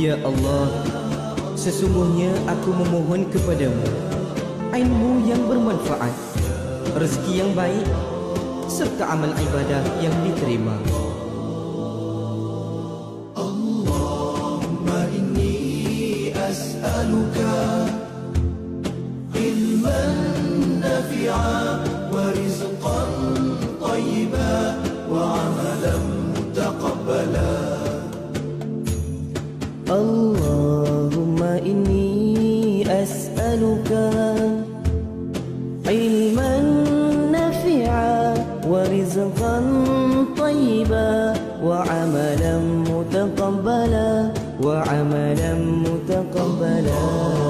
Ya Allah, sesungguhnya aku memohon kepadamu ilmu yang bermanfaat, rezeki yang baik serta amal ibadah yang diterima. أسألك علما نافعا ورزقا طيبا وعملا متقبلا وعملا متقبلا.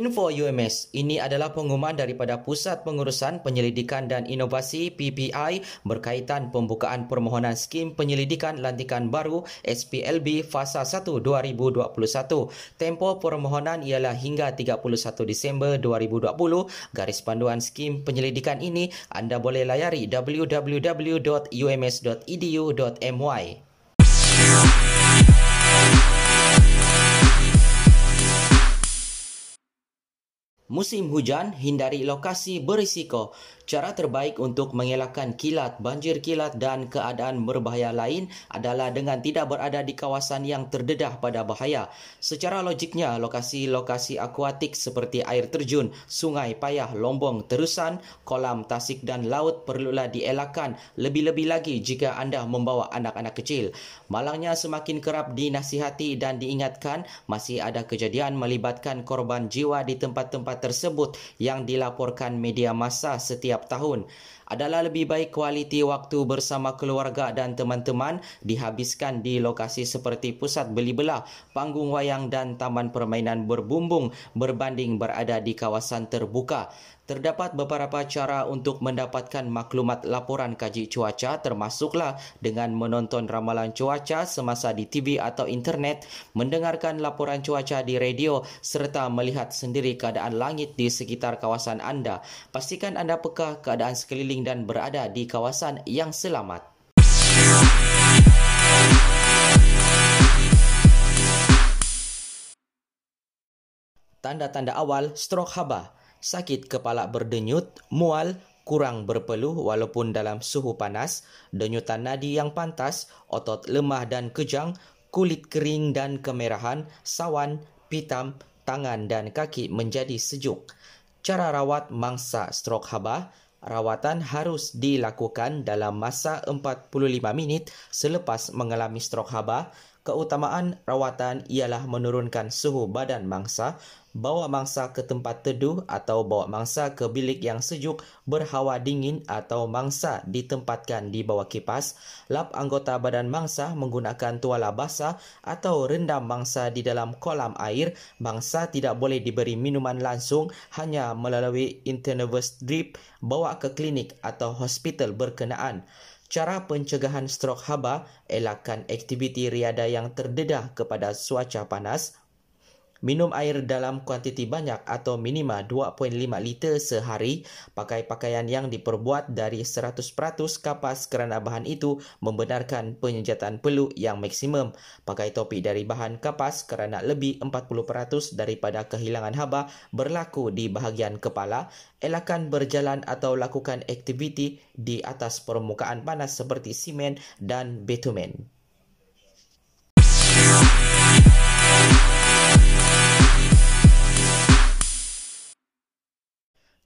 Info UMS, ini adalah pengumuman daripada Pusat Pengurusan Penyelidikan dan Inovasi PPI berkaitan pembukaan permohonan skim penyelidikan lantikan baru SPLB Fasa 1 2021. Tempoh permohonan ialah hingga 31 Disember 2020. Garis panduan skim penyelidikan ini anda boleh layari www.ums.edu.my. Musim hujan, hindari lokasi berisiko. Cara terbaik untuk mengelakkan kilat, banjir kilat dan keadaan berbahaya lain adalah dengan tidak berada di kawasan yang terdedah pada bahaya. Secara logiknya, lokasi-lokasi akuatik seperti air terjun, sungai payah, lombong, terusan, kolam, tasik dan laut perlulah dielakkan lebih-lebih lagi jika anda membawa anak-anak kecil. Malangnya semakin kerap dinasihati dan diingatkan masih ada kejadian melibatkan korban jiwa di tempat-tempat tersebut yang dilaporkan media massa setiap tahun adalah lebih baik kualiti waktu bersama keluarga dan teman-teman dihabiskan di lokasi seperti pusat beli belah, panggung wayang dan taman permainan berbumbung berbanding berada di kawasan terbuka. Terdapat beberapa cara untuk mendapatkan maklumat laporan kaji cuaca termasuklah dengan menonton ramalan cuaca semasa di TV atau internet, mendengarkan laporan cuaca di radio serta melihat sendiri keadaan langit di sekitar kawasan anda. Pastikan anda peka keadaan sekeliling dan berada di kawasan yang selamat. Tanda-tanda awal strok haba sakit kepala berdenyut, mual, kurang berpeluh walaupun dalam suhu panas, denyutan nadi yang pantas, otot lemah dan kejang, kulit kering dan kemerahan, sawan, pitam, tangan dan kaki menjadi sejuk. Cara rawat mangsa strok haba, rawatan harus dilakukan dalam masa 45 minit selepas mengalami strok haba. Keutamaan rawatan ialah menurunkan suhu badan mangsa bawa mangsa ke tempat teduh atau bawa mangsa ke bilik yang sejuk berhawa dingin atau mangsa ditempatkan di bawah kipas, lap anggota badan mangsa menggunakan tuala basah atau rendam mangsa di dalam kolam air, mangsa tidak boleh diberi minuman langsung hanya melalui intravenous drip bawa ke klinik atau hospital berkenaan. Cara pencegahan strok haba, elakkan aktiviti riada yang terdedah kepada cuaca panas, Minum air dalam kuantiti banyak atau minima 2.5 liter sehari. Pakai pakaian yang diperbuat dari 100% kapas kerana bahan itu membenarkan penyejatan peluk yang maksimum. Pakai topi dari bahan kapas kerana lebih 40% daripada kehilangan haba berlaku di bahagian kepala. Elakkan berjalan atau lakukan aktiviti di atas permukaan panas seperti simen dan bitumen.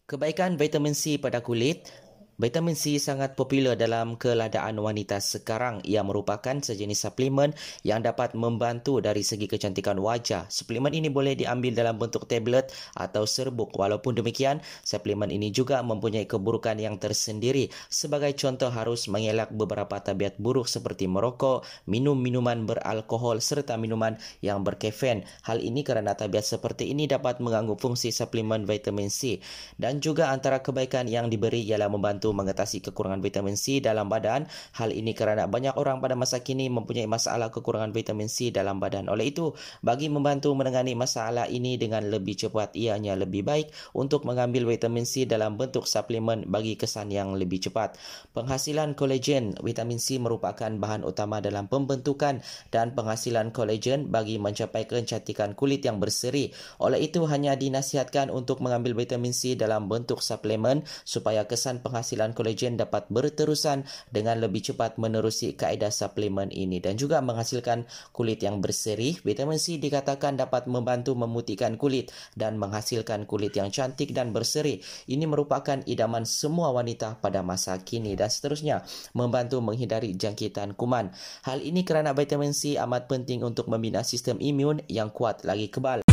Kebaikan vitamin C pada kulit Vitamin C sangat popular dalam keladaan wanita sekarang. Ia merupakan sejenis suplemen yang dapat membantu dari segi kecantikan wajah. Suplemen ini boleh diambil dalam bentuk tablet atau serbuk. Walaupun demikian, suplemen ini juga mempunyai keburukan yang tersendiri. Sebagai contoh harus mengelak beberapa tabiat buruk seperti merokok, minum minuman beralkohol serta minuman yang berkefen. Hal ini kerana tabiat seperti ini dapat mengganggu fungsi suplemen vitamin C. Dan juga antara kebaikan yang diberi ialah membantu membantu mengatasi kekurangan vitamin C dalam badan. Hal ini kerana banyak orang pada masa kini mempunyai masalah kekurangan vitamin C dalam badan. Oleh itu, bagi membantu menangani masalah ini dengan lebih cepat, ianya lebih baik untuk mengambil vitamin C dalam bentuk suplemen bagi kesan yang lebih cepat. Penghasilan kolagen, vitamin C merupakan bahan utama dalam pembentukan dan penghasilan kolagen bagi mencapai kecantikan kulit yang berseri. Oleh itu, hanya dinasihatkan untuk mengambil vitamin C dalam bentuk suplemen supaya kesan penghasilan penghasilan kolagen dapat berterusan dengan lebih cepat menerusi kaedah suplemen ini dan juga menghasilkan kulit yang berseri. Vitamin C dikatakan dapat membantu memutihkan kulit dan menghasilkan kulit yang cantik dan berseri. Ini merupakan idaman semua wanita pada masa kini dan seterusnya membantu menghindari jangkitan kuman. Hal ini kerana vitamin C amat penting untuk membina sistem imun yang kuat lagi kebal.